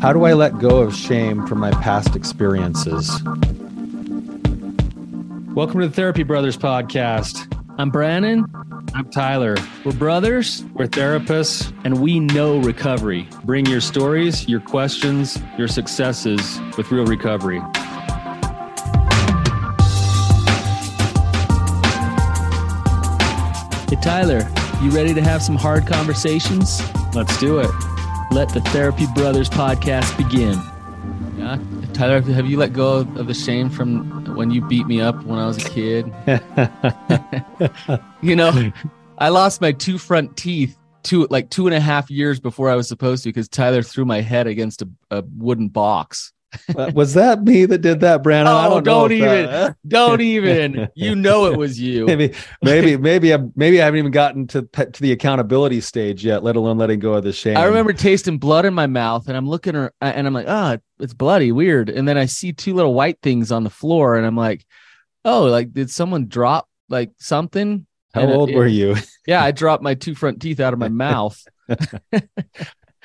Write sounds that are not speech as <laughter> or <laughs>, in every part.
How do I let go of shame from my past experiences? Welcome to the Therapy Brothers podcast. I'm Brannon. I'm Tyler. We're brothers We're therapists. and we know recovery. Bring your stories, your questions, your successes with real recovery. Hey, Tyler, you ready to have some hard conversations? Let's do it. Let the Therapy Brothers podcast begin. Yeah, Tyler, have you let go of the shame from when you beat me up when I was a kid? <laughs> you know, I lost my two front teeth two like two and a half years before I was supposed to because Tyler threw my head against a, a wooden box. Uh, Was that me that did that, Brannon? I Oh, don't, don't if even, that- don't even. You know it was you. <laughs> maybe, maybe, maybe, I, maybe I haven't even gotten to to the accountability stage yet, let alone letting go of the shame. I remember tasting blood in my mouth, and I'm looking her, and I'm like, ah, it's bloody, weird. And then I see two little white things on the floor, and I'm like, oh, like did someone drop like something? How And old it- were you? Yeah, I dropped my two front teeth out of my <laughs> mouth. <laughs>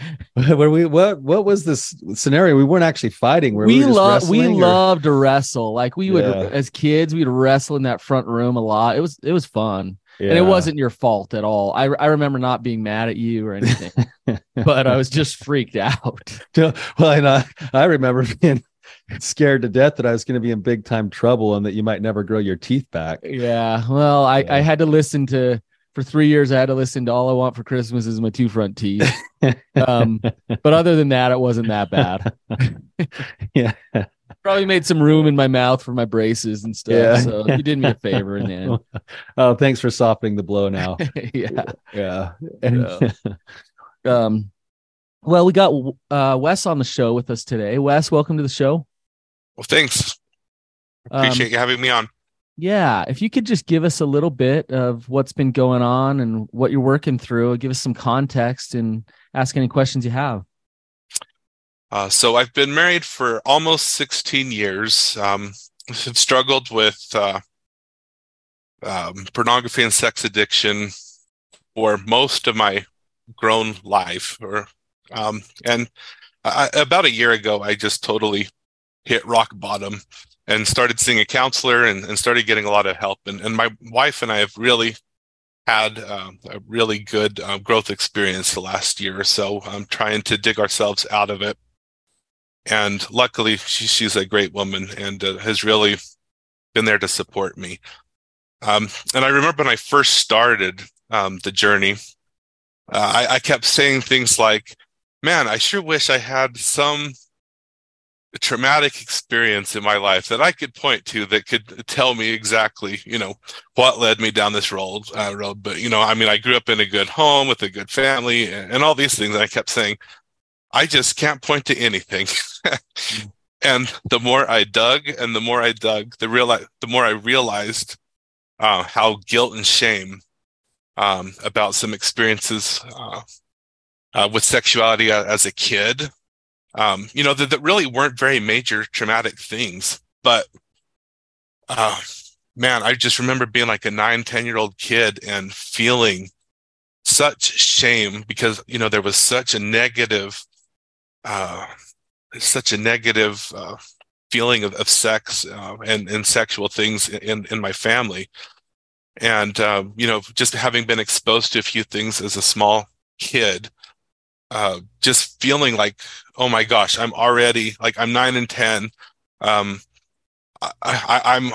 <laughs> were we? What? What was this scenario? We weren't actually fighting. Were we, we love we or- loved to wrestle. Like we would Yeah. as kids, we'd wrestle in that front room a lot. It was it was fun. And it wasn't your fault at all. I I remember not being mad at you or anything. <laughs> but I was just freaked out. <laughs> well, and I, I remember being scared to death that I was going to be in big time trouble and that you might never grow your teeth back. Yeah. Well, I, Yeah. I had to listen to for three years. I had to listen to all I want for Christmas is my two front teeth. um, but other than that, it wasn't that bad. <laughs> Yeah. Probably made some room in my mouth for my braces and stuff. Yeah. So you did me a favor in the end. <laughs> Oh, thanks for softening the blow now. <laughs> yeah. Yeah. Yeah. Um, well, we got uh, Wes on the show with us today. Wes, welcome to the show. Well, thanks. Um, Appreciate you having me on. Yeah, if you could just give us a little bit of what's been going on and what you're working through, give us some context and ask any questions you have. Uh, so I've been married for almost 16 years. Um, I've <laughs> struggled with uh, um, pornography and sex addiction for most of my grown life. Or um, and I, about a year ago, I just totally hit rock bottom and started seeing a counselor and, and started getting a lot of help. And, and my wife and I have really had um, a really good uh, growth experience the last year or so. I'm trying to dig ourselves out of it. And luckily, she, she's a great woman and uh, has really been there to support me. Um, and I remember when I first started um, the journey, uh, I, I kept saying things like, man, I sure wish I had some traumatic experience in my life that I could point to that could tell me exactly, you know, what led me down this road. Uh, road. But you know, I mean, I grew up in a good home with a good family and, and all these things. And I kept saying, I just can't point to anything. <laughs> and the more I dug, and the more I dug, the real the more I realized uh, how guilt and shame um, about some experiences uh, uh, with sexuality as a kid um, you know, that, that really weren't very major traumatic things. But uh, man, I just remember being like a nine, 10 year old kid and feeling such shame because, you know, there was such a negative, uh, such a negative uh, feeling of, of sex uh, and, and sexual things in, in my family. And, uh, you know, just having been exposed to a few things as a small kid, uh, just feeling like, oh my gosh, I'm already like I'm nine and ten. Um, I, I, I'm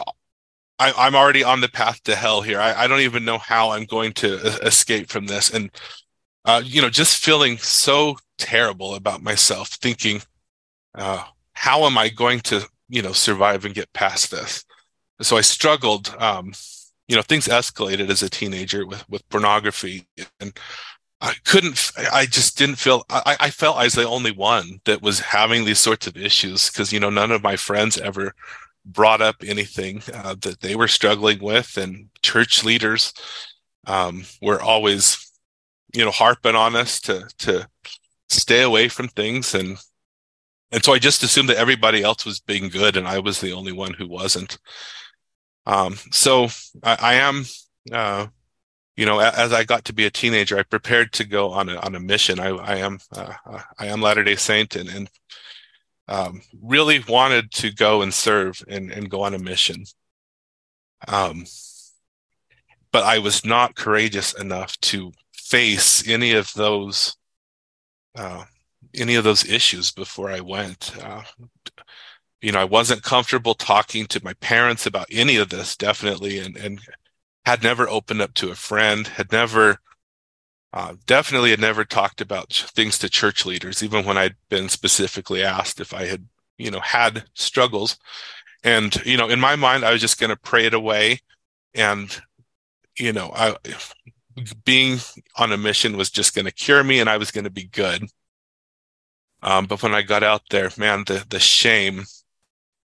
I, I'm already on the path to hell here. I, I don't even know how I'm going to escape from this, and uh, you know, just feeling so terrible about myself, thinking, uh, how am I going to you know survive and get past this? So I struggled. Um, you know, things escalated as a teenager with with pornography and I couldn't, I just didn't feel, I, I felt I was the only one that was having these sorts of issues because, you know, none of my friends ever brought up anything uh, that they were struggling with. And church leaders um, were always, you know, harping on us to, to stay away from things. And, and so I just assumed that everybody else was being good and I was the only one who wasn't. Um, so I, I am, uh, you know, as I got to be a teenager, I prepared to go on a on a mission. I, I am uh, I am Latter Day Saint, and, and um, really wanted to go and serve and, and go on a mission. Um, but I was not courageous enough to face any of those uh, any of those issues before I went. Uh, you know, I wasn't comfortable talking to my parents about any of this, definitely, and and had never opened up to a friend, had never, uh, definitely had never talked about things to church leaders, even when I'd been specifically asked if I had, you know, had struggles. And, you know, in my mind, I was just going to pray it away. And, you know, I, being on a mission was just going to cure me and I was going to be good. Um, but when I got out there, man, the, the shame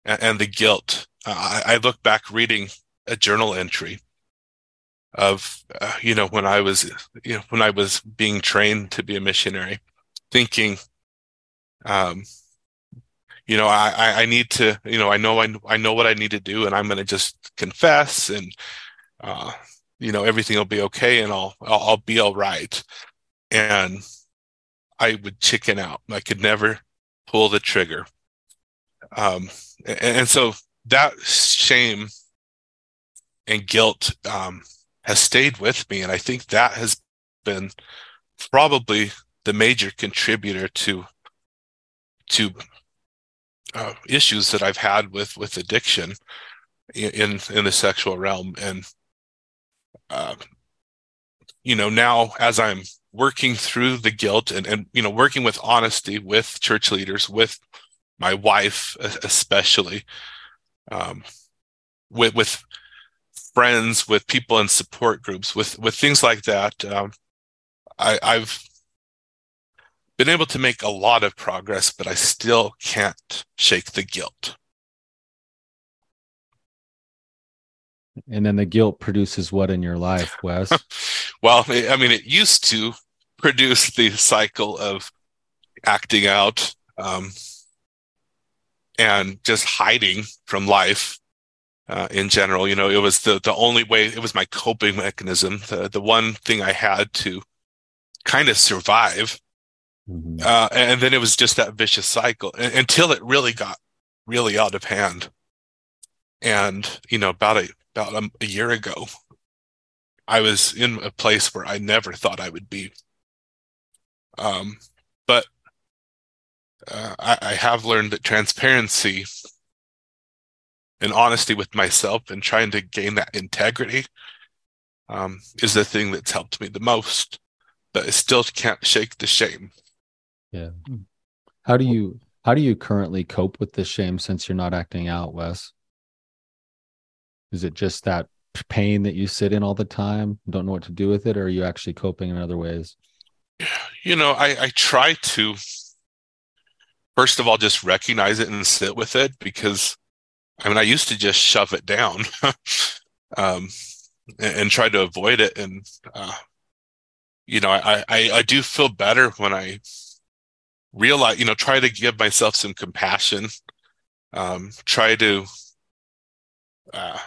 and, and the guilt, uh, I, I look back reading a journal entry of uh, you know when I was you know when I was being trained to be a missionary, thinking, um, you know I I need to you know I know I I know what I need to do and I'm going to just confess and uh, you know everything will be okay and I'll, I'll I'll be all right, and I would chicken out. I could never pull the trigger. Um, and, and so that shame and guilt um, has stayed with me. And I think that has been probably the major contributor to to uh, issues that I've had with with addiction in in the sexual realm. And uh, you know, now as I'm working through the guilt and and you know working with honesty with church leaders, with my wife especially, um, with with friends, with people in support groups, with with things like that, um, I, I've been able to make a lot of progress, but I still can't shake the guilt. And then the guilt produces what in your life, <laughs> Wes? well, I mean, it used to produce the cycle of acting out um, and just hiding from life uh, in general. You know, it was the the only way. It was my coping mechanism. The the one thing I had to kind of survive. Mm-hmm. Uh, and then it was just that vicious cycle until it really got really out of hand. And you know, about a about a, a year ago, I was in a place where I never thought I would be. Um, but uh, I, I have learned that transparency and honesty with myself and trying to gain that integrity um, is the thing that's helped me the most. But I still can't shake the shame. Yeah. How do you how do you currently cope with the shame since you're not acting out, Wes? Is it just that pain that you sit in all the time, don't know what to do with it, or are you actually coping in other ways? You know, I, I try to first of all just recognize it and sit with it because I mean, I used to just shove it down <laughs> um, and, and, try to avoid it. And, uh, you know, I, I, I do feel better when I realize, you know, try to give myself some compassion, um, try to, uh,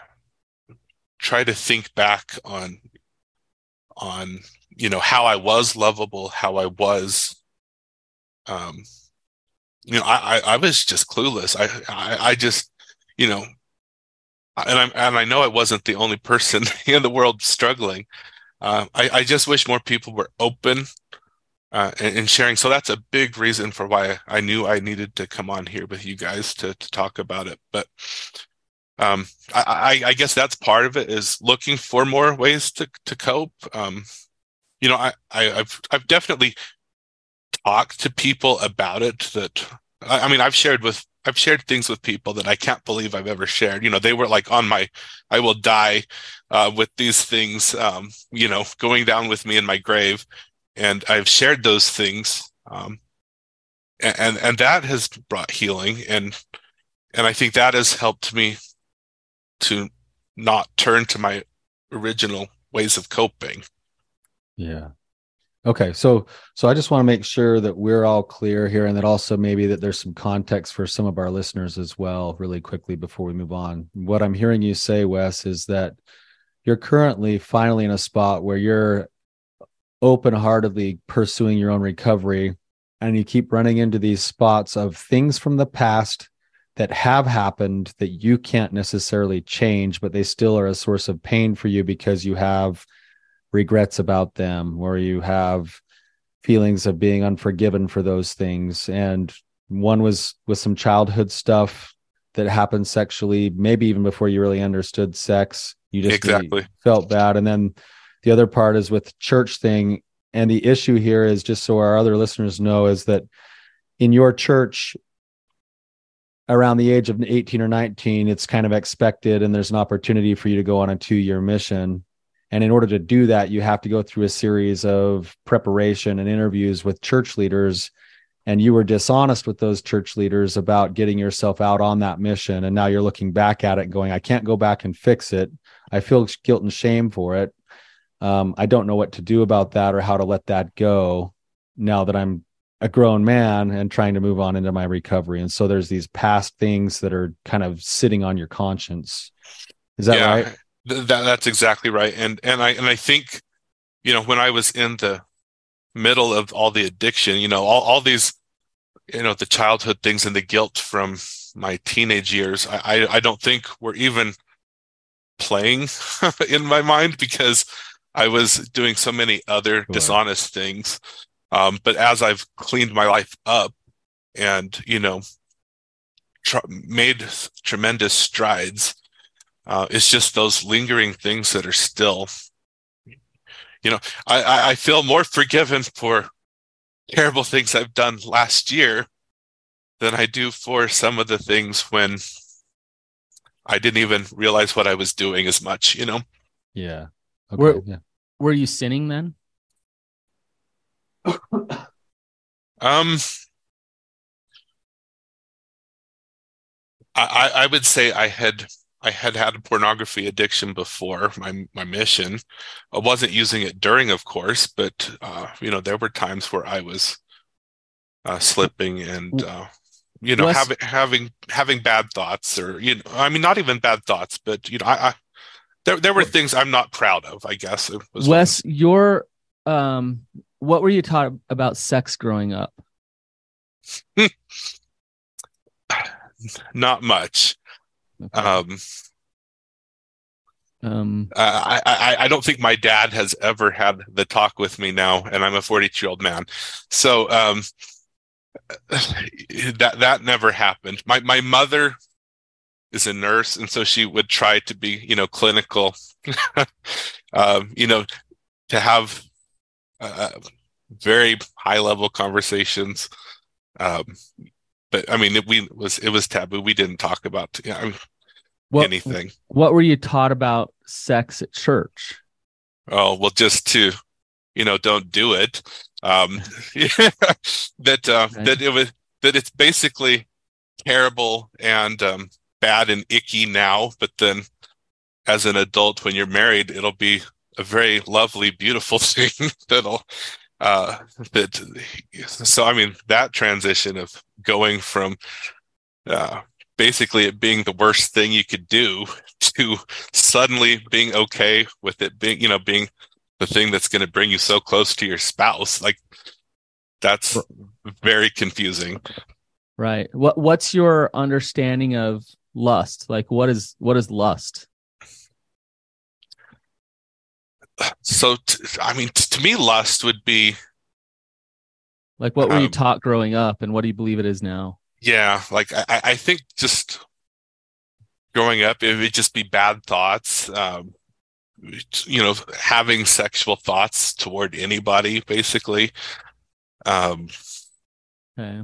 try to think back on, on, you know, how I was lovable, how I was, um, you know, I, I, I was just clueless. I, I, I just, you know, and I'm and I know I wasn't the only person <laughs> in the world struggling. Uh, I, I just wish more people were open uh, and, sharing. So that's a big reason for why I knew I needed to come on here with you guys to to talk about it. But um, I, I, guess that's part of it is looking for more ways to to cope. Um, you know, I, I have I've definitely talked to people about it. That I, I mean, I've shared with I've shared things with people that I can't believe I've ever shared. You know, they were like on my, I will die uh, with these things, um, you know, going down with me in my grave, and I've shared those things, um, and, and and that has brought healing, and and I think that has helped me to not turn to my original ways of coping. Yeah. Okay, so so I just want to make sure that we're all clear here, and that also maybe that there's some context for some of our listeners as well, really quickly before we move on. What I'm hearing you say, Wes, is that you're currently finally in a spot where you're open-heartedly pursuing your own recovery and you keep running into these spots of things from the past that have happened that you can't necessarily change but they still are a source of pain for you because you have regrets about them or you have feelings of being unforgiven for those things. And one was with some childhood stuff that happened sexually maybe even before you really understood sex you just Exactly. felt bad. And then the other part is with church thing. And the issue here is just so our other listeners know is that in your church around the age of 18 or 19 it's kind of expected and there's an opportunity for you to go on a two year mission and in order to do that you have to go through a series of preparation and interviews with church leaders. And you were dishonest with those church leaders about getting yourself out on that mission. And now you're looking back at it and going i can't go back and fix it. I feel guilt and shame for it. Um, i don't know what to do about that or how to let that go now that i'm a grown man and trying to move on into my recovery. And so there's these past things that are kind of sitting on your conscience. Is that yeah, right th- that that's exactly right. And and I and I think, you know, when I was in the middle of all the addiction, you know, all, all these, you know, the childhood things and the guilt from my teenage years, I I, I don't think were even playing <laughs> in my mind because I was doing so many other Sure. dishonest things. Um, but as I've cleaned my life up and, you know, tr- made tremendous strides, uh, it's just those lingering things that are still, you know, I, I, I feel more forgiven for terrible things I've done last year than I do for some of the things when I didn't even realize what I was doing as much, you know? yeah We're- okay yeah Were you sinning then? Um, I, I I would say I had I had had a pornography addiction before my my mission. I wasn't using it during, of course, but uh, you know there were times where I was uh, slipping and uh, you know Wes- having having having bad thoughts or you know I mean not even bad thoughts, but you know I, I there there were things I'm not proud of. I guess Wes, your um, what were you taught about sex growing up? <laughs> not much. Okay. Um, Um, Uh, I, I I don't think my dad has ever had the talk with me now, and I'm a 42 year old man. So um, <sighs> that that never happened. My my mother is a nurse, and so she would try to be you know clinical, <laughs> um, you know, to have uh, very high level conversations. Um, but I mean, it, we was it was taboo. We didn't talk about you know, what anything. what were you taught about sex at church? Oh, well, just to, you know, don't do it. Um, <laughs> <laughs> that, uh, Right. that it was, that it's basically terrible and, um, bad and icky now, but then as an adult, when you're married, it'll be a very lovely, beautiful <laughs> thing that'll, uh, that, so I mean, that transition of going from, uh, basically it being the worst thing you could do <laughs> to suddenly being okay with it being, you know, being the thing that's going to bring you so close to your spouse. Like that's very confusing. Right. What what's your understanding of lust? Like what is what is lust? So, t- I mean, t- to me, lust would be, Like what were you Um, taught growing up and what do you believe it is now? Yeah, like I, I think just growing up, it would just be bad thoughts. Um, you know, having sexual thoughts toward anybody, basically. Um, Okay.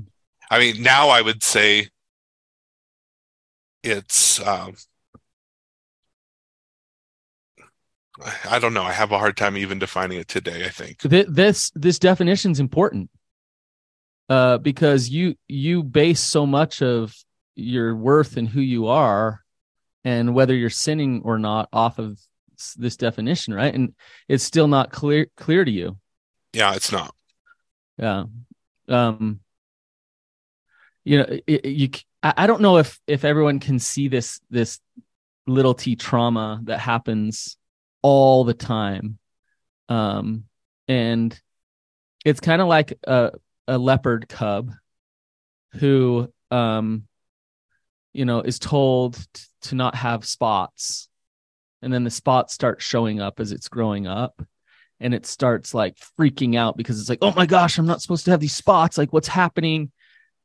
I mean, now I would say it's, um, I don't know. I have a hard time even defining it today, I think. Th- this this definition is important uh, because you you base so much of your worth and who you are and whether you're sinning or not off of this definition, right? And it's still not clear clear to you. Yeah, it's not. Yeah. Um. You know, it, you. i don't know if if everyone can see this this little t trauma that happens all the time. Um, and it's kind of like a, a leopard cub who, um, you know, is told t- to not have spots. And then the spots start showing up as it's growing up. And it starts like freaking out because it's like, oh my gosh, I'm not supposed to have these spots. Like, what's happening?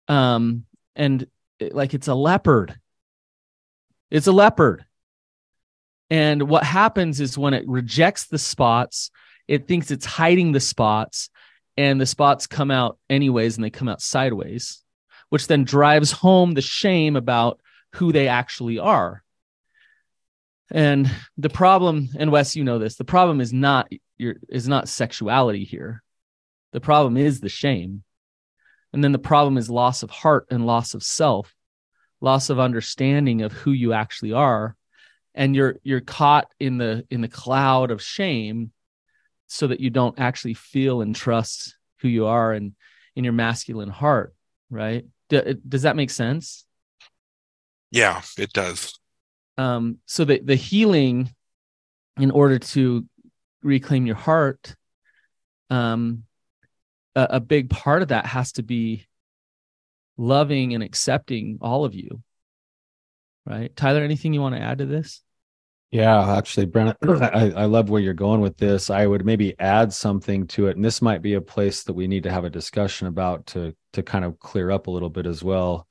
Um, and it, like it's a leopard. It's a leopard. And what happens is when it rejects the spots, it thinks it's hiding the spots, and the spots come out anyways, and they come out sideways, which then drives home the shame about who they actually are. And the problem, and Wes, you know this, the problem is not your is not sexuality here. The problem is the shame. And then the problem is loss of heart and loss of self, loss of understanding of who you actually are and you're you're caught in the in the cloud of shame so that you don't actually feel and trust who you are and in your masculine heart right D- does that make sense yeah it does um so the the healing in order to reclaim your heart um a, a big part of that has to be loving and accepting all of you right? Tyler, anything you want to add to this? Yeah, actually, Brannon, <clears throat> I, I love where you're going with this. I would maybe add something to it, and this might be a place that we need to have a discussion about to to kind of clear up a little bit as well.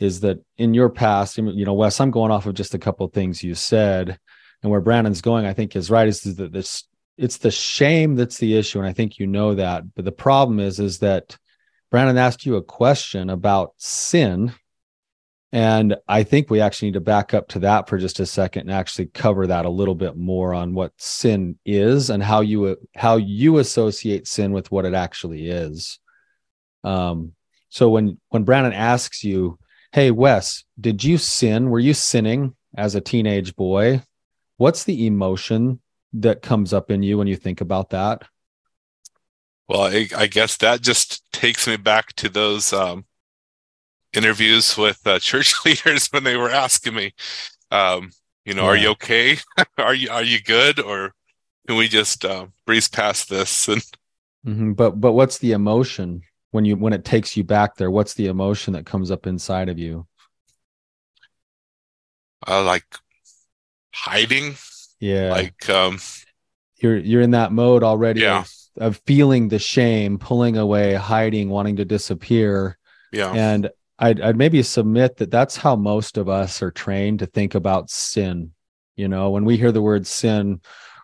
Is that in your past, you know, Wes? I'm going off of just a couple things you said, and where Brannon's going, I think is right. Is that this? It's the shame that's the issue, and I think you know that. But the problem is, is that Brannon asked you a question about sin and I think we actually need to back up to that for just a second and actually cover that a little bit more on what sin is and how you how you associate sin with what it actually is. Um, so when when Brannon asks you, "Hey Wes, did you sin? Were you sinning as a teenage boy?" What's the emotion that comes up in you when you think about that? Well, I, I guess that just takes me back to those um, interviews with uh, church <laughs> leaders when they were asking me, um, you know, yeah. are you okay? <laughs> are you are you good, or can we just uh, breeze past this? And mm-hmm. but but what's the emotion when you when it takes you back there? What's the emotion that comes up inside of you? Uh, like hiding. Yeah. Like um, you're you're in that mode already. Yeah. Of, of feeling the shame, pulling away, hiding, wanting to disappear. Yeah. And I'd, I'd maybe submit that that's how most of us are trained to think about sin. You know, when we hear the word sin,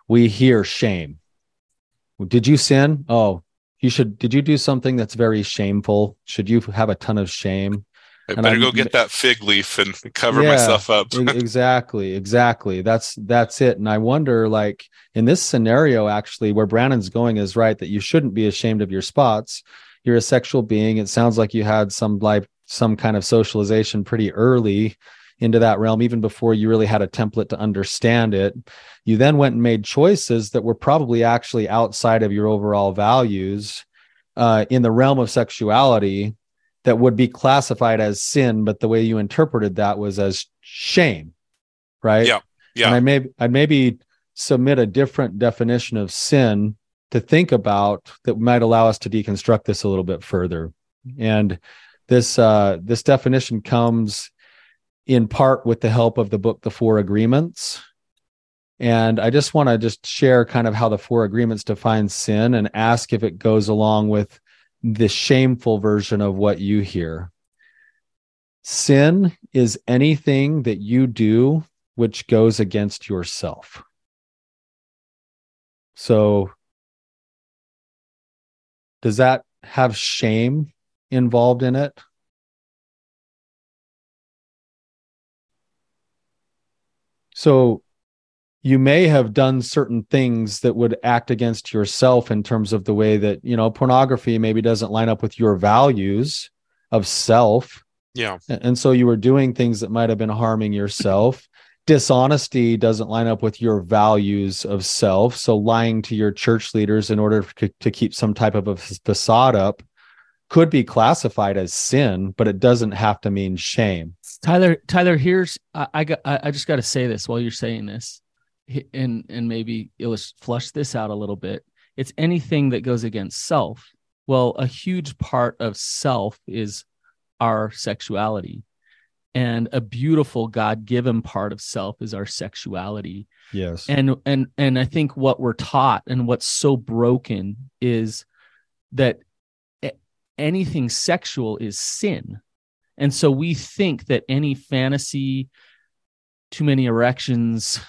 we hear shame. Did you sin? Oh, you should. Did you do something that's very shameful? Should you have a ton of shame? I better go get that fig leaf and <laughs> cover yeah, myself up. <laughs> exactly, exactly. That's that's it. And I wonder, like in this scenario, actually, where Brannon's going is right that you shouldn't be ashamed of your spots. You're a sexual being. It sounds like you had some like some kind of socialization pretty early into that realm, even before you really had a template to understand it. You then went and made choices that were probably actually outside of your overall values uh, in the realm of sexuality that would be classified as sin, but the way you interpreted that was as shame, right? Yeah, yeah. And I may I maybe submit a different definition of sin to think about that might allow us to deconstruct this a little bit further. And this uh, this definition comes in part with the help of the book The Four Agreements. And I just want to just share kind of how the four agreements define sin and ask if it goes along with the shameful version of what you hear. Sin is anything that you do which goes against yourself. So, does that have shame involved in it. So you may have done certain things that would act against yourself in terms of the way that, you know, pornography maybe doesn't line up with your values of self. Yeah. And so you were doing things that might have been harming yourself. Dishonesty doesn't line up with your values of self. So lying to your church leaders in order to keep some type of a facade up could be classified as sin, but it doesn't have to mean shame. Tyler, Tyler, here's I, I got I just got to say this while you're saying this. and and maybe it was flush this out a little bit. It's anything that goes against self. Well, a huge part of self is our sexuality. And a beautiful God-given part of self is our sexuality. Yes. And and and I think what we're taught and what's so broken is that anything sexual is sin. And so we think that any fantasy, too many erections,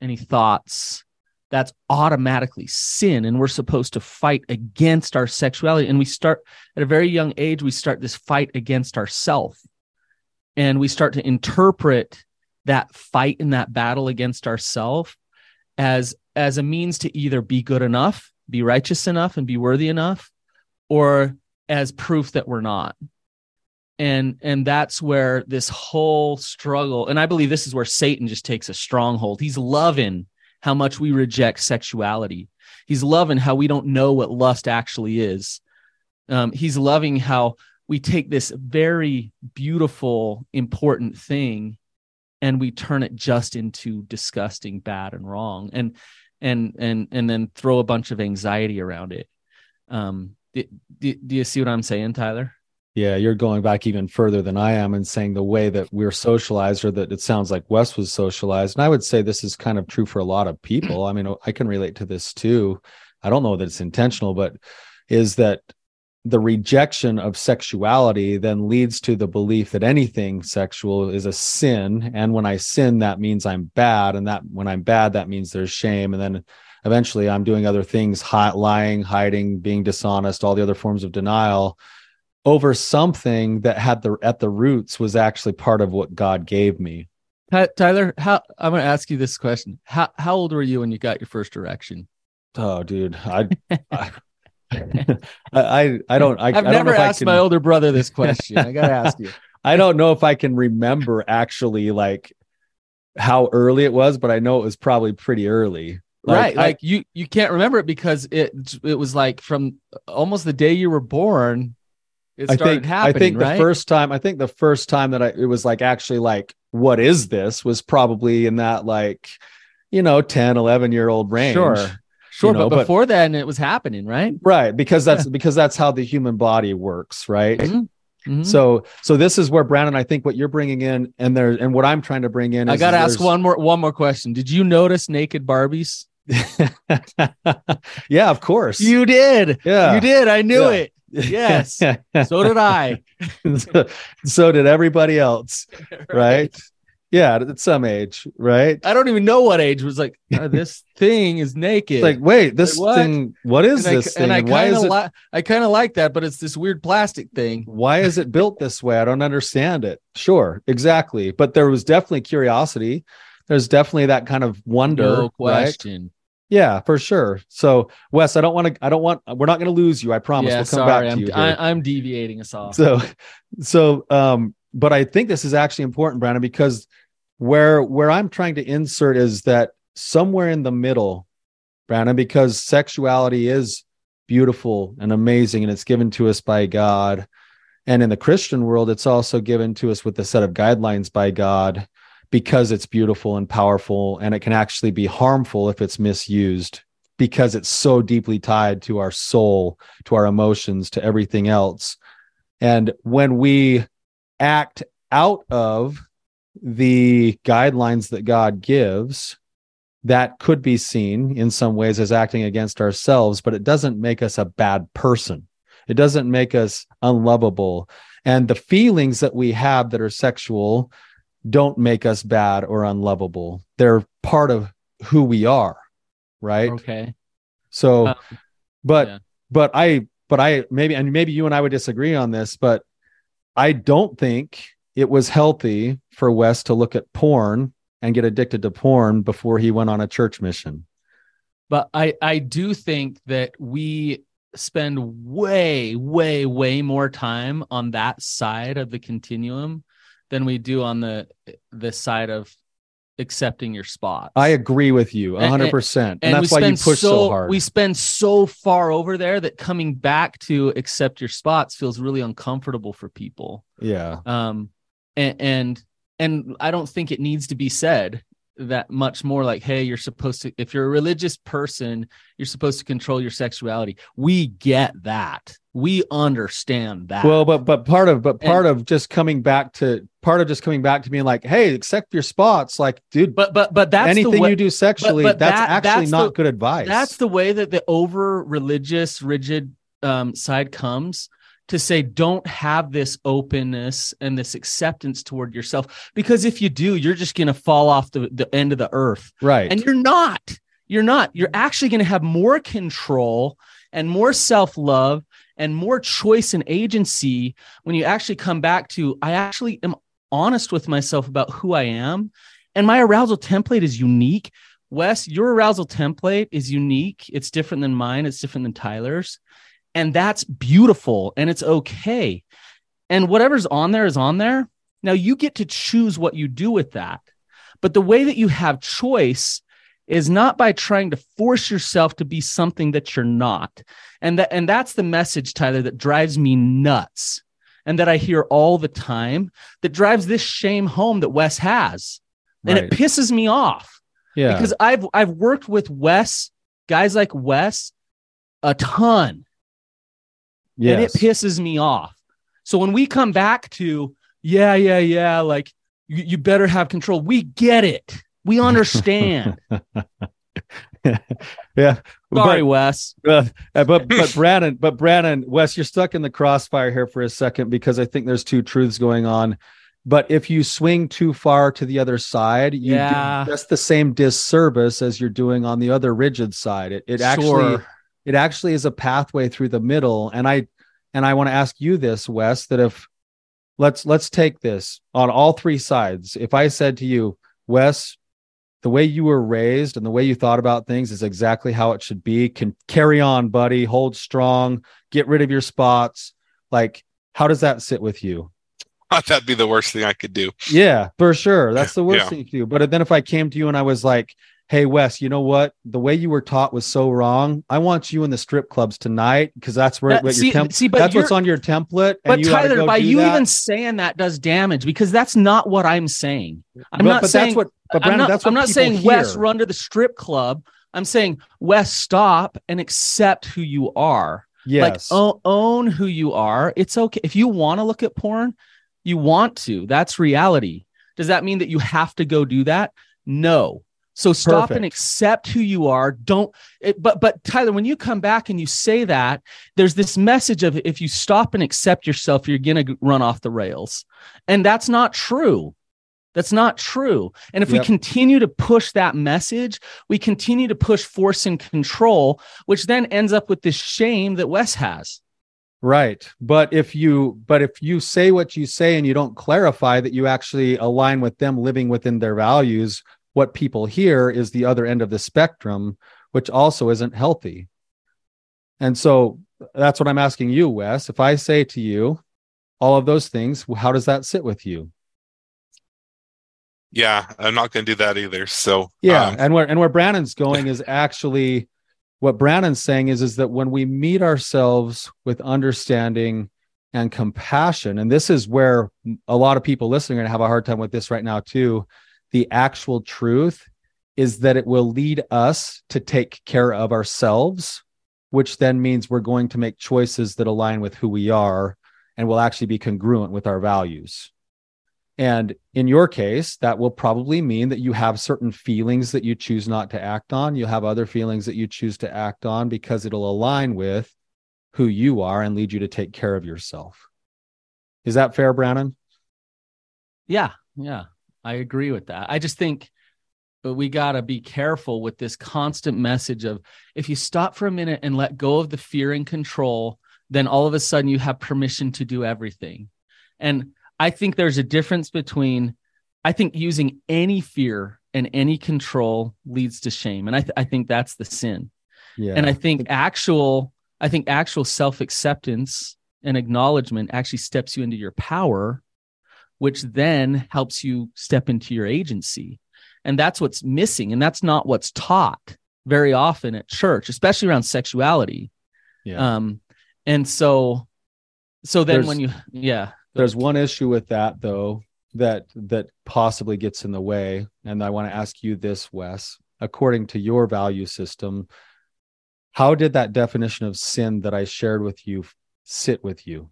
any thoughts, that's automatically sin. And we're supposed to fight against our sexuality. And we start at a very young age, we start this fight against ourself. And we start to interpret that fight and that battle against ourself as as a means to either be good enough, be righteous enough, and be worthy enough, or as proof that we're not. And and that's where this whole struggle and i believe this is where satan just takes a stronghold. He's loving how much we reject sexuality. He's loving how we don't know what lust actually is. Um, he's loving how we take this very beautiful important thing and we turn it just into disgusting bad and wrong and and and and then throw a bunch of anxiety around it. Um do, do, do you see what i'm saying tyler yeah, you're going back even further than I am and saying the way that we're socialized or that it sounds like Wes was socialized. And I would say this is kind of true for a lot of people. I mean, I can relate to this too. I don't know that it's intentional, but is that the rejection of sexuality then leads to the belief that anything sexual is a sin. And when I sin, that means I'm bad. And that when I'm bad, that means there's shame. And then eventually I'm doing other things, lying, hiding, being dishonest, all the other forms of denial over something that had the at the roots was actually part of what God gave me. Tyler, how I'm going to ask you this question: How how old were you when you got your first erection? Oh, dude, I, I, <laughs> I, I don't. I, have I never asked can, my older brother this question. I got to ask you. <laughs> I don't know if I can remember actually like how early it was, but I know it was probably pretty early. Like, right, like you you can't remember it because it it was like from almost the day you were born it started I think, happening. I think right? the first time, I think the first time that I it was like actually like, what is this? Was probably in that like, you know, 10, 11 year old range. Sure. Sure, you know, but before but, then it was happening, right? Right, because that's yeah. <laughs> because that's how the human body works, right? Mm-hmm. Mm-hmm. So, so this is where Brannon, I think what you're bringing in, and there, and what I'm trying to bring in. I got to ask one more, one more question. Did you notice naked Barbies? <laughs> yeah, of course. You did. Yeah, you did. I knew yeah. it. Yes. <laughs> so did I. so, <laughs> so, did everybody else. right. right? Yeah, at some age, right? I don't even know what age was like. Oh, this thing is naked. It's like, wait, this like, what? thing. What is and this I, thing? And I kind of li- I kind of like that, but it's this weird plastic thing. Why is it built this way? I don't understand it. Sure, exactly. But there was definitely curiosity. There's definitely that kind of wonder. No question. Right? Yeah, for sure. So, Wes, I don't want to. I don't want. We're not going to lose you. I promise. Yeah, we'll come sorry, back I'm, to you. I, I'm deviating us off. So, so, um, but I think this is actually important, Brannon, because where where I'm trying to insert is that somewhere in the middle, Brannon, because sexuality is beautiful and amazing, and it's given to us by God, and in the Christian world, it's also given to us with a set of guidelines by God because it's beautiful and powerful and it can actually be harmful if it's misused because it's so deeply tied to our soul to our emotions to everything else. And when we act out of the guidelines that God gives that could be seen in some ways as acting against ourselves but it doesn't make us a bad person. It doesn't make us unlovable. And the feelings that we have that are sexual don't make us bad or unlovable. They're part of who we are, right? Okay. So, um, but yeah. but I but I maybe and maybe you and I would disagree on this, but I don't think it was healthy for Wes to look at porn and get addicted to porn before he went on a church mission. But I I do think that we spend way way way more time on that side of the continuum than we do on the the side of accepting your spot. I agree with you 100%. And, and, and that's why you push so, so, hard. We spend so far over there that coming back to accept your spots feels really uncomfortable for people. Yeah. Um and and, and I don't think it needs to be said. that much more like hey you're supposed to if you're a religious person you're supposed to control your sexuality we get that we understand that Well, but but part of but And- part of just coming back to part of just coming back to being like, hey, accept your spots. Like, dude, but but but that's anything way, you do sexually, but that's that- actually that's not the- good advice. that's the way that the over religious rigid um, side comes to say don't have this openness and this acceptance toward yourself because if you do you're just going to fall off the, the end of the earth right. and you're not you're not you're actually going to have more control and more self-love and more choice and agency when you actually come back to i actually am honest with myself about who i am and my arousal template is unique. Wes your arousal template is unique. It's different than mine. It's different than tyler's. And that's beautiful and it's okay. And whatever's on there is on there. Now you get to choose what you do with that. But the way that you have choice is not by trying to force yourself to be something that you're not. And that and that's the message Tyler that drives me nuts and that I hear all the time that drives this shame home that Wes has. And right. it pisses me off yeah. because I've I've worked with Wes, guys like Wes a ton and it pisses me off. So when we come back to, yeah, yeah, yeah, like you, you better have control. We get it. We understand. <laughs> yeah. Sorry, Wes. But, uh, but but Brannon, but Brannon, Wes, you're stuck in the crossfire here for a second because I think there's two truths going on. But if you swing too far to the other side, you Yeah. do just the same disservice as you're doing on the other rigid side. It it actually it actually is a pathway through the middle. And I and I want to ask you this, Wes, that if let's let's take this on all three sides. If I said to you, Wes, the way you were raised and the way you thought about things is exactly how it should be. Can carry on, buddy. Hold strong. Get rid of your spots. Like, how does that sit with you? <laughs> That'd be the worst thing I could do. Yeah, for sure. That's the <laughs> worst Yeah. thing you can do. But then if I came to you and I was like, hey, Wes, you know what? The way you were taught was so wrong. I want you in the strip clubs tonight because that's where That- what see- temp- see, but that's what's on your template. But and you Tyler, by you that. even saying that does damage because that's not what I'm saying. I'm but, not but saying that's what. But I'm Brannon, not, that's what I'm not saying Wes run to the strip club. I'm saying Wes stop and accept who you are. Like Yes. o- own who you are. It's okay if you want to look at porn, you want to. That's reality. Does that mean that you have to go do that? No. So stop and accept who you are. Don't. It, but but Tyler, when you come back and you say that, there's this message of if you stop and accept yourself, you're gonna run off the rails, and that's not true. That's not true. And if we continue to push that message, we continue to push force and control, which then ends up with this shame that Wes has. Right. But if you but if you say what you say and you don't clarify that you actually align with them living within their values, what people hear is the other end of the spectrum, which also isn't healthy. And so that's what I'm asking you, Wes. If I say to you all of those things, how does that sit with you? Yeah, I'm not going to do that either. So Yeah, um, and where and where Brannon's going <laughs> is actually what Brannon's saying is is that when we meet ourselves with understanding and compassion, and this is where a lot of people listening are going to have a hard time with this right now too. The actual truth is that it will lead us to take care of ourselves, which then means we're going to make choices that align with who we are and will actually be congruent with our values. And in your case, that will probably mean that you have certain feelings that you choose not to act on. You'll have other feelings that you choose to act on because it'll align with who you are and lead you to take care of yourself. Is that fair, Brannon? Yeah, yeah, I agree with that. I just think but we got to be careful with this constant message of if you stop for a minute and let go of the fear and control, then all of a sudden you have permission to do everything. And I think there's a difference between, I think using any fear and any control leads to shame. And I, th- I think that's the sin. Yeah. And I think actual, I think actual self acceptance and acknowledgement actually steps you into your power, which then helps you step into your agency. And that's what's missing. And that's not what's taught very often at church, especially around sexuality. yeah. Um, and so, so then There's- when you, yeah, There's one issue with that though, that that possibly gets in the way and i want to ask you this wes according to your value system how did that definition of sin that i shared with you sit with you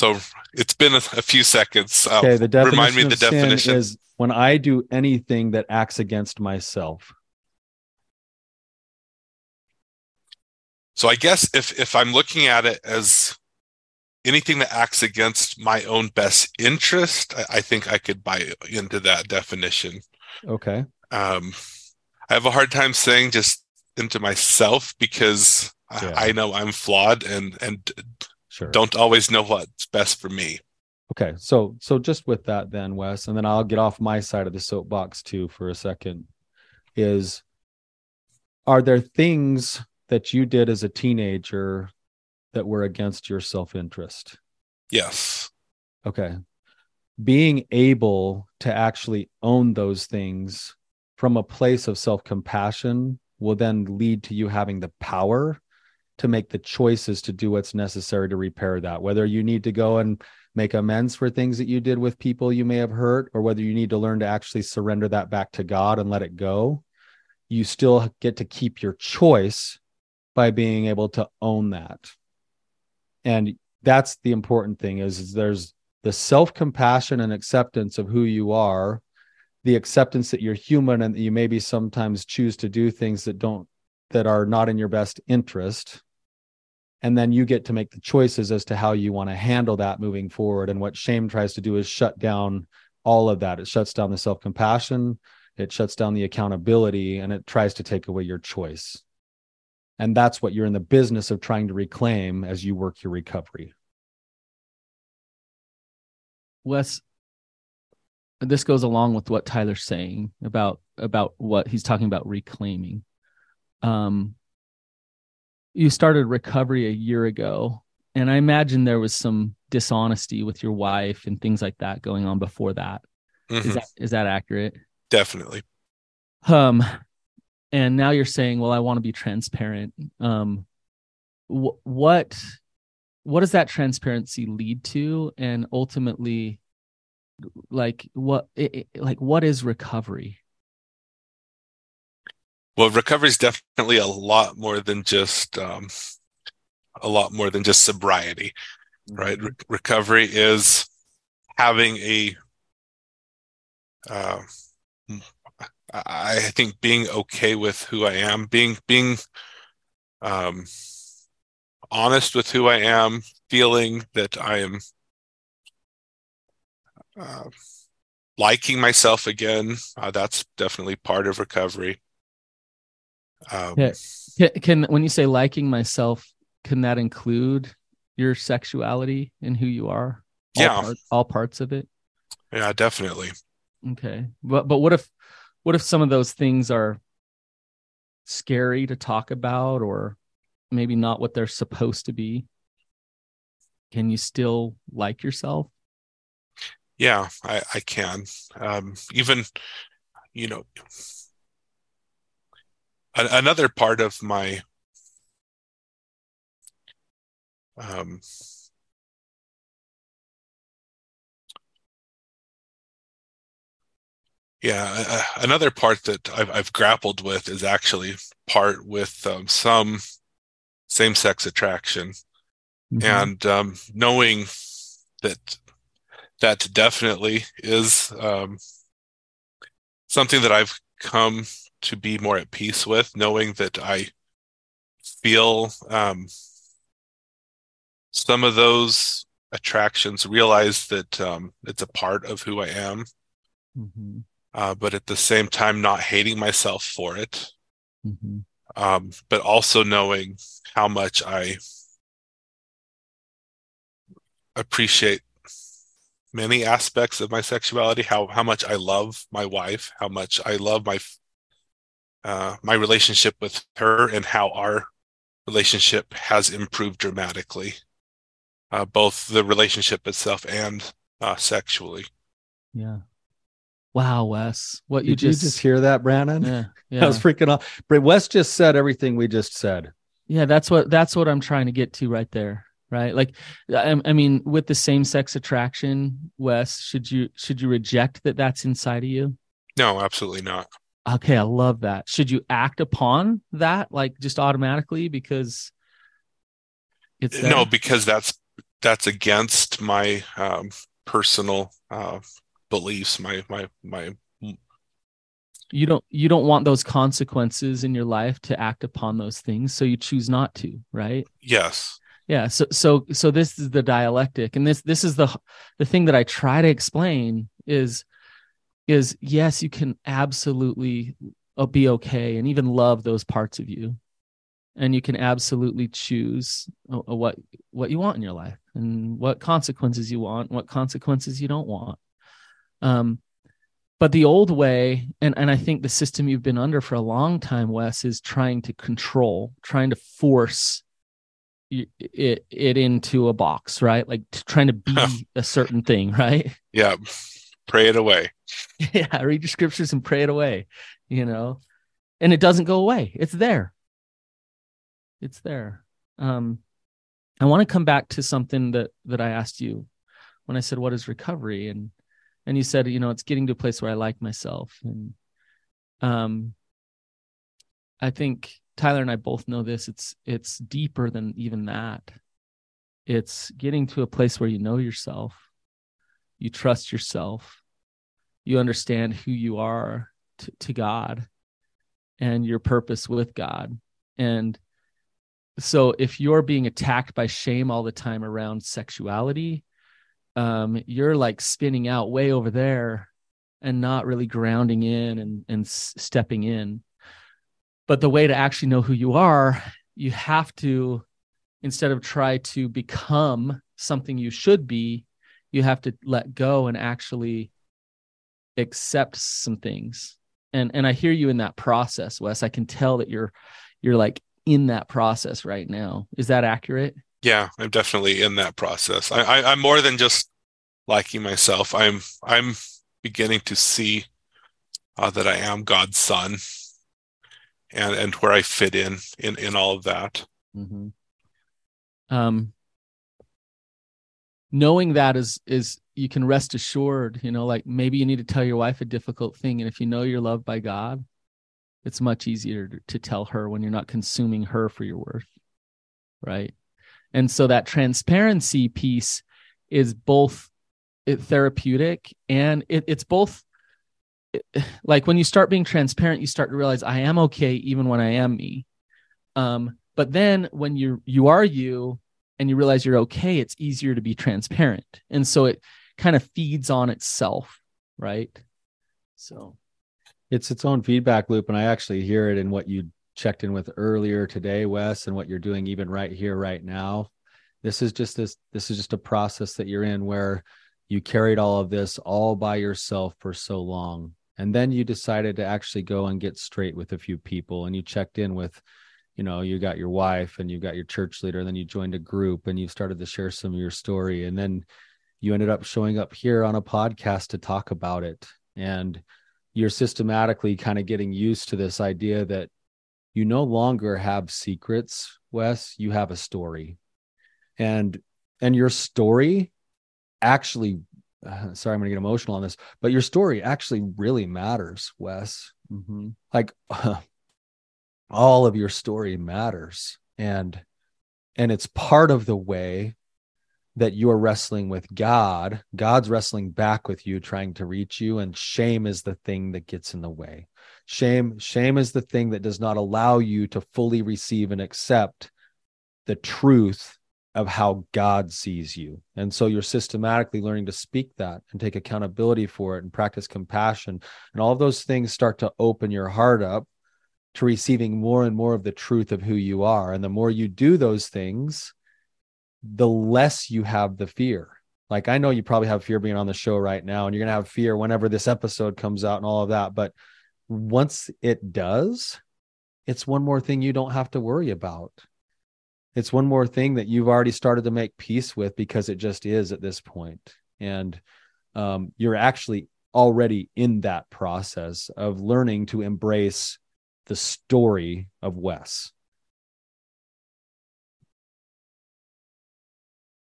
So it's been a, a few seconds. Uh, okay the definition remind me of the sin definition. is when i do anything that acts against myself So I guess if if I'm looking at it as anything that acts against my own best interest, I, I think I could buy into that definition. okay Um, I have a hard time saying just into myself because Yeah. I, I know I'm flawed and and sure don't always know what's best for me. Okay, so so just with that then, Wes, and then I'll get off my side of the soapbox too for a second. Is are there things that you did as a teenager that were against your self-interest? Yes. Okay. Being able to actually own those things from a place of self-compassion will then lead to you having the power to make the choices to do what's necessary to repair that. Whether you need to go and make amends for things that you did with people you may have hurt, or whether you need to learn to actually surrender that back to God and let it go, you still get to keep your choice by being able to own that. And that's the important thing is, is there's the self-compassion and acceptance of who you are, the acceptance that you're human and that you maybe sometimes choose to do things that don't that are not in your best interest and then you get to make the choices as to how you want to handle that moving forward. And what shame tries to do is shut down all of that. It shuts down the self-compassion it shuts down the accountability and it tries to take away your choice. And that's what you're in the business of trying to reclaim as you work your recovery. Wes, this goes along with what Tyler's saying about about what he's talking about reclaiming. Um, you started recovery a year ago, and I imagine there was some dishonesty with your wife and things like that going on before that. Is Mhm. that is that accurate? Definitely. Um, and now you're saying, well, I want to be transparent. Um, wh- what what does that transparency lead to, and ultimately, like what it, it- like what is recovery? Well, recovery is definitely a lot more than just um, a lot more than just sobriety, right? Re- recovery is having a uh, I I think being okay with who I am, being being um, honest with who I am, feeling that I am uh, liking myself again. Uh, that's definitely part of recovery. Um, Yeah. Can, can when you say liking myself, can that include your sexuality and who you are? All Yeah. all parts of it. yeah, definitely. Okay. But but what if what if some of those things are scary to talk about or maybe not what they're supposed to be? Can you still like yourself? Yeah, I, I can. Um, even, you know, another part of my um, yeah, a- another part that I've, I've grappled with is actually part with um, some same-sex attraction and um, knowing that that definitely is um, something that I've come to be more at peace with, knowing that I feel um, some of those attractions, realize that um, it's a part of who I am, Mhm. uh, but at the same time, not hating myself for it, Mhm. um, but also knowing how much I appreciate many aspects of my sexuality how how much I love my wife how much I love my uh my relationship with her and how our relationship has improved dramatically uh both the relationship itself and uh sexually Yeah. Wow, Wes. What you Did you just, just hear that, Brannon? yeah, <laughs> That yeah. was freaking off. Wes just said everything we just said. yeah, that's what that's what I'm trying to get to right there. right like I, I mean with the same sex attraction wes should you should you reject that that's inside of you No, absolutely not. Okay i love that. Should you act upon that like just automatically because it's No, because that's that's against my um, personal uh, beliefs, my my my you don't you don't want those consequences in your life to act upon those things so you choose not to right? Yes. yeah so so so this is the dialectic and this this is the the thing that i try to explain is is yes you can absolutely uh, be okay and even love those parts of you. And you can absolutely choose uh, uh, what what you want in your life and what consequences you want what consequences you don't want. Um but the old way and and i think the system you've been under for a long time wes is trying to control trying to force it it into a box right? Like trying to be <laughs> a certain thing right? Yeah. Pray it away. <laughs> yeah read your scriptures and pray it away you know? And it doesn't go away. It's there. It's there. Um i want to come back to something that that i asked you when i said what is recovery? And and you said you know it's getting to a place where i like myself. And um i think tyler and i both know this. It's it's deeper than even that. It's getting to a place where you know yourself you trust yourself you understand who you are to, to god and your purpose with god and so if you're being attacked by shame all the time around sexuality um, you're like spinning out way over there and not really grounding in and, and stepping in. But the way to actually know who you are, you have to, instead of try to become something you should be, you have to let go and actually accept some things. And and I hear you in that process, Wes. I can tell that you're you're like in that process right now. Is that accurate? Yeah, I'm definitely in that process. I, I I'm more than just liking myself. I'm I'm beginning to see uh, that I am God's son, and and where I fit in in in all of that. Mm-hmm. Um, knowing that is is you can rest assured. You know, like maybe you need to tell your wife a difficult thing, and if you know you're loved by God, it's much easier to, tell her when you're not consuming her for your worth, right? And so that transparency piece is both therapeutic and it, it's both <sighs> like when you start being transparent you start to realize i am okay even when i am me um, but then when you you are you and you realize you're okay it's easier to be transparent. And so it kind of feeds on itself right? So. It's its own feedback loop and i actually hear it in what you checked in with earlier today wes and what you're doing even right here right now. This is just this this is just a process that you're in where you carried all of this all by yourself for so long and then you decided to actually go and get straight with a few people and you checked in with you know you got your wife and you got your church leader and then you joined a group and you started to share some of your story and then you ended up showing up here on a podcast to talk about it. And you're systematically kind of getting used to this idea that you no longer have secrets wes you have a story. And and your story actually uh, <sighs> sorry i'm going to get emotional on this but your story actually really matters wes. Mm-hmm. like <laughs> all of your story matters. And and it's part of the way that you're wrestling with god. God's wrestling back with you trying to reach you. And shame is the thing that gets in the way. Shame shame is the thing that does not allow you to fully receive and accept the truth of how god sees you. And so you're systematically learning to speak that and take accountability for it and practice compassion. And all those things start to open your heart up to receiving more and more of the truth of who you are. And the more you do those things, the less you have the fear. Like I know you probably have fear being on the show right now, and you're gonna have fear whenever this episode comes out and all of that. But once it does, it's one more thing you don't have to worry about. It's one more thing that you've already started to make peace with because it just is at this point. And um, you're actually already in that process of learning to embrace the story of Wes.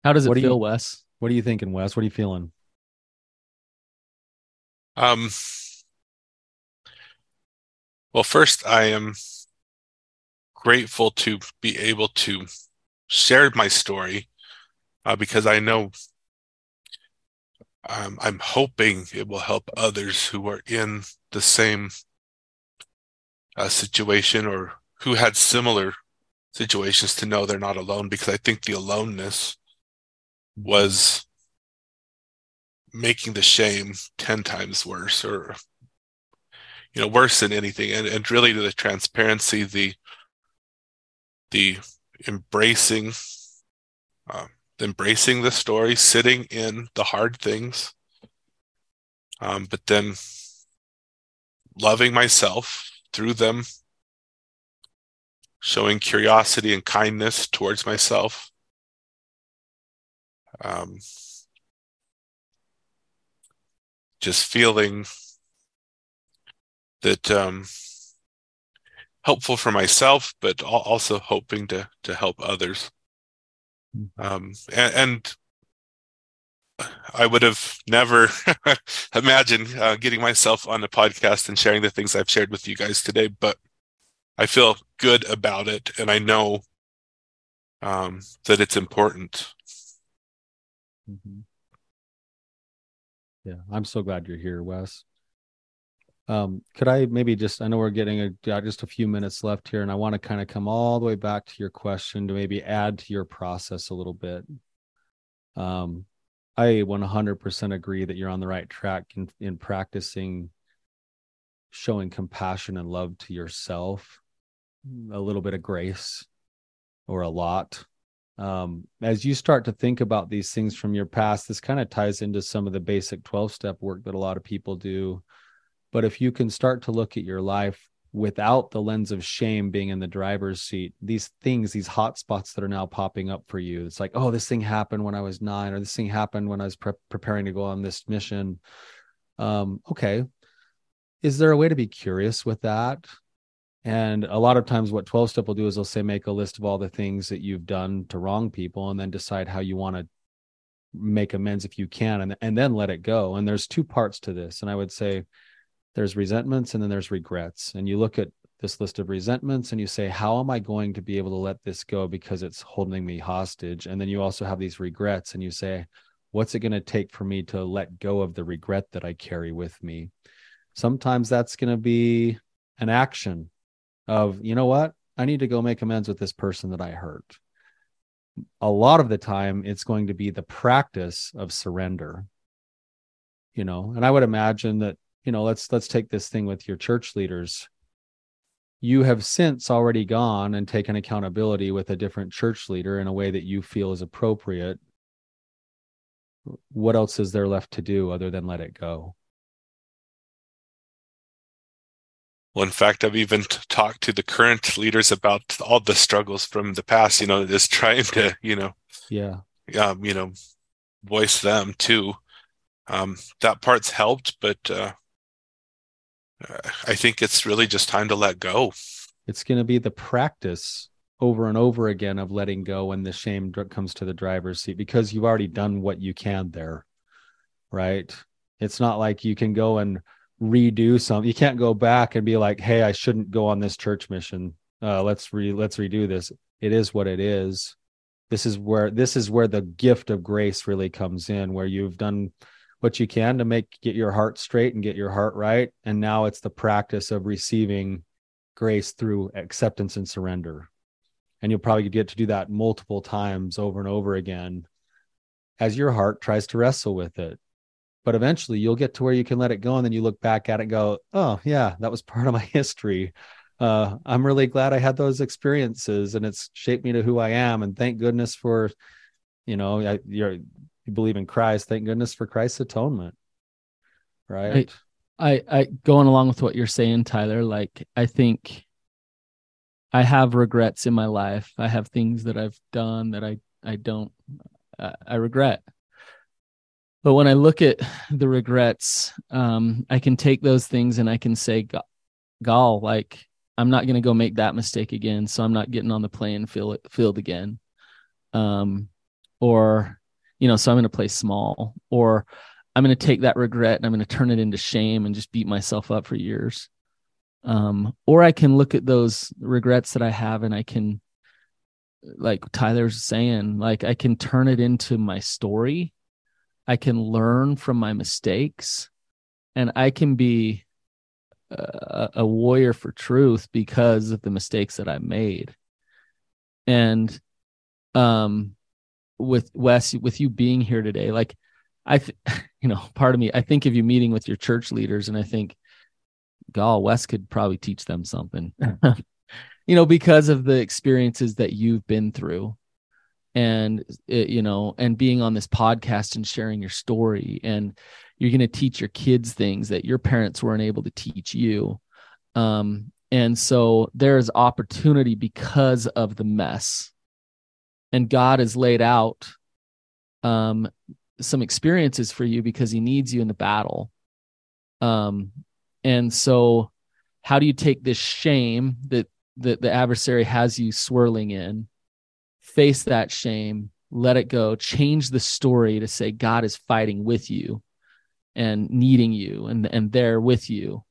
How does it What feel, you- Wes? What are you thinking, Wes? What are you feeling? Um, well, first, I am grateful to be able to share my story uh, because I know um, I'm hoping it will help others who are in the same uh, situation or who had similar situations to know they're not alone because I think the aloneness was making the shame 10 times worse or you know worse than anything. And, and really the transparency the the embracing uh, embracing the story sitting in the hard things um, but then loving myself through them showing curiosity and kindness towards myself um, just feeling that um, helpful for myself, but also hoping to to help others. Um, and, and I would have never <laughs> imagined uh, getting myself on a podcast and sharing the things I've shared with you guys today, but I feel good about it, and I know um, that it's important. Mhm. Yeah, I'm so glad you're here, Wes. Um, could I maybe just, I know we're getting a, just a few minutes left here, and I want to kind of come all the way back to your question to maybe add to your process a little bit. Um, I 100% agree that you're on the right track in, in practicing showing compassion and love to yourself, a little bit of grace or a lot um, as you start to think about these things from your past, this kind of ties into some of the basic 12 step work that a lot of people do. But if you can start to look at your life without the lens of shame being in the driver's seat, these things, these hot spots that are now popping up for you, it's like, oh, this thing happened when I was nine, or this thing happened when I was pre- preparing to go on this mission. Um, okay. Is there a way to be curious with that? And a lot of times, what 12 step will do is they'll say, make a list of all the things that you've done to wrong people and then decide how you want to make amends if you can, and, and then let it go. And there's two parts to this. And I would say there's resentments and then there's regrets. And you look at this list of resentments and you say, how am I going to be able to let this go because it's holding me hostage? And then you also have these regrets and you say, what's it going to take for me to let go of the regret that I carry with me? Sometimes that's going to be an action of you know what i need to go make amends with this person that i hurt a lot of the time it's going to be the practice of surrender you know and i would imagine that you know let's let's take this thing with your church leaders you have since already gone and taken accountability with a different church leader in a way that you feel is appropriate what else is there left to do other than let it go Well, in fact, I've even t- talked to the current leaders about all the struggles from the past. You know, just trying to, you know, yeah um, you know, voice them too. Um, that part's helped, but uh, I think it's really just time to let go. it's going to be the practice over and over again of letting go when the shame comes to the driver's seat because you've already done what you can there right? It's not like you can go and redo something you can't go back and be like hey i shouldn't go on this church mission. Uh, let's re let's redo this. It is what it is. This is where this is where the gift of grace really comes in where you've done what you can to make get your heart straight and get your heart right. And now it's the practice of receiving grace through acceptance and surrender. And you'll probably get to do that multiple times over and over again as your heart tries to wrestle with it. But eventually you'll get to where you can let it go and then you look back at it and go oh yeah that was part of my <laughs> history. Uh, i'm really glad i had those experiences and it's shaped me to who i am. And thank goodness for you know I, you're you believe in christ thank goodness for christ's atonement right I, I going along with what you're saying, Tyler, like I think I have regrets in my life. I have things that I've done that I I don't I, I regret. But when I look at the regrets, um, I can take those things and I can say, "Go- "Gall, like I'm not going to go make that mistake again, so I'm not getting on the playing field field again." Um, or you know so i'm going to play small or i'm going to take that regret and i'm going to turn it into shame and just beat myself up for years. Um or i can look at those regrets that i have and i can like tyler's saying like i can turn it into my story. I can learn from my mistakes and i can be a, a warrior for truth because of the mistakes that i made. And um with Wes, with you being here today, like I, th- <laughs> you know, part of me, I think of you meeting with your church leaders, and I think, God, Wes could probably teach them something, <laughs> you know, because of the experiences that you've been through, and it, you know, and being on this podcast and sharing your story, and you're going to teach your kids things that your parents weren't able to teach you. Um, and so there's opportunity because of the mess and God has laid out um, some experiences for you because He needs you in the battle. Um, and so, how do you take this shame that that the adversary has you swirling in, face that shame, let it go, change the story to say God is fighting with you and needing you and and there with you,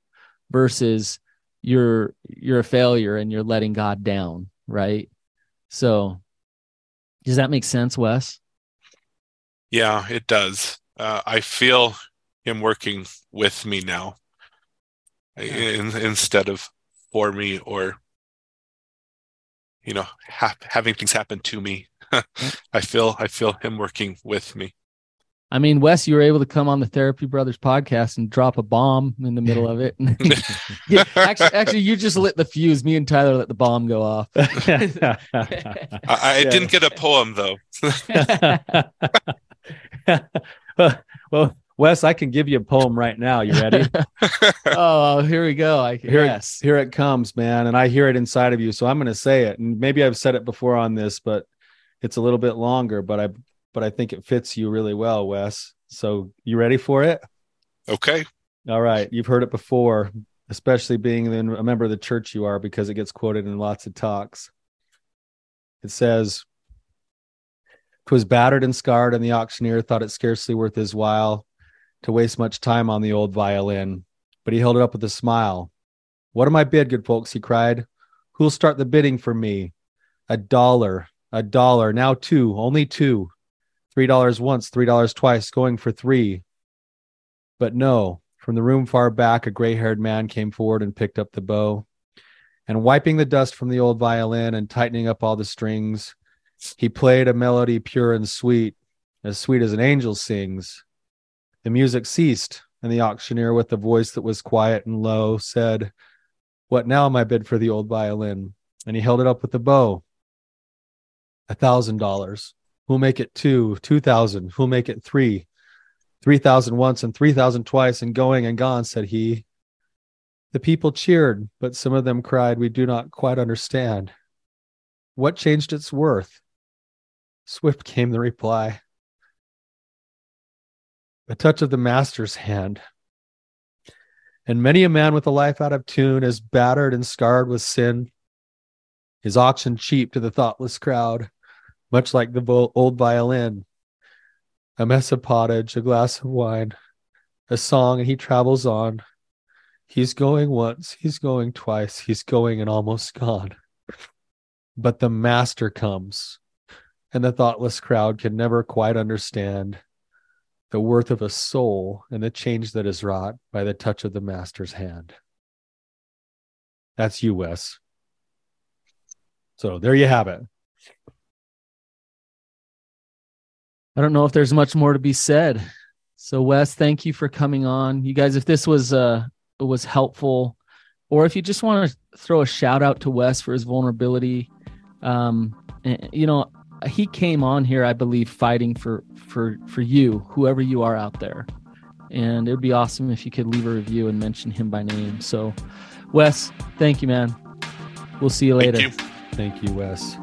versus you're you're a failure and you're letting God down, right? So does that make sense, Wes? Yeah, it does. Uh, I feel him working with me now in, instead of for me or you know ha- having things happen to me. <laughs> I feel I feel him working with me. I mean, Wes, you were able to come on the Therapy Brothers podcast and drop a bomb in the middle of it. <laughs> yeah, actually, actually, you just lit the fuse. Me and Tyler let the bomb go off. <laughs> I, I yeah. didn't get a poem though. <laughs> well, Wes, I can give you a poem right now. You ready? oh, here we go. I, here, yes. here it comes, man. And I hear it inside of you. So I'm going to say it. And maybe I've said it before on this, but it's a little bit longer. But I but I think it fits you really well, Wes. So you ready for it? Okay. All right. You've heard it before, especially being a member of the church you are, because it gets quoted in lots of talks. It says, "'Twas battered and scarred, and the auctioneer thought it scarcely worth his while to waste much time on the old violin. But he held it up with a smile. What am I bid, good folks? he cried. Who'll start the bidding for me? A dollar, a dollar, now two, only two. Three dollars once, three dollars twice, going for three. But no, from the room far back, a gray haired man came forward and picked up the bow. And wiping the dust from the old violin and tightening up all the strings, he played a melody pure and sweet, as sweet as an angel sings. The music ceased, and the auctioneer, with a voice that was quiet and low, said, What now, my bid for the old violin? And he held it up with the bow. A thousand dollars. Who'll make it two, 2,000? Who'll make it three? 3,000 once and 3,000 twice and going and gone, said he. The people cheered, but some of them cried, We do not quite understand. What changed its worth? Swift came the reply. A touch of the master's hand. And many a man with a life out of tune is battered and scarred with sin, his auction cheap to the thoughtless crowd much like the old violin. A mess of pottage, a glass of wine, a song, and he travels on. He's going once, he's going twice, he's going and almost gone. But the master comes, and the thoughtless crowd can never quite understand the worth of a soul and the change that is wrought by the touch of the master's hand. That's you, Wes. So there you have it. I don't know if there's much more to be said. So Wes, thank you for coming on. You guys, if this was uh was helpful, or if you just want to throw a shout out to Wes for his vulnerability, um, you know, he came on here, I believe, fighting for for for you, whoever you are out there. And it'd be awesome if you could leave a review and mention him by name. So, Wes, thank you, man. We'll see you later. Thank you, thank you Wes.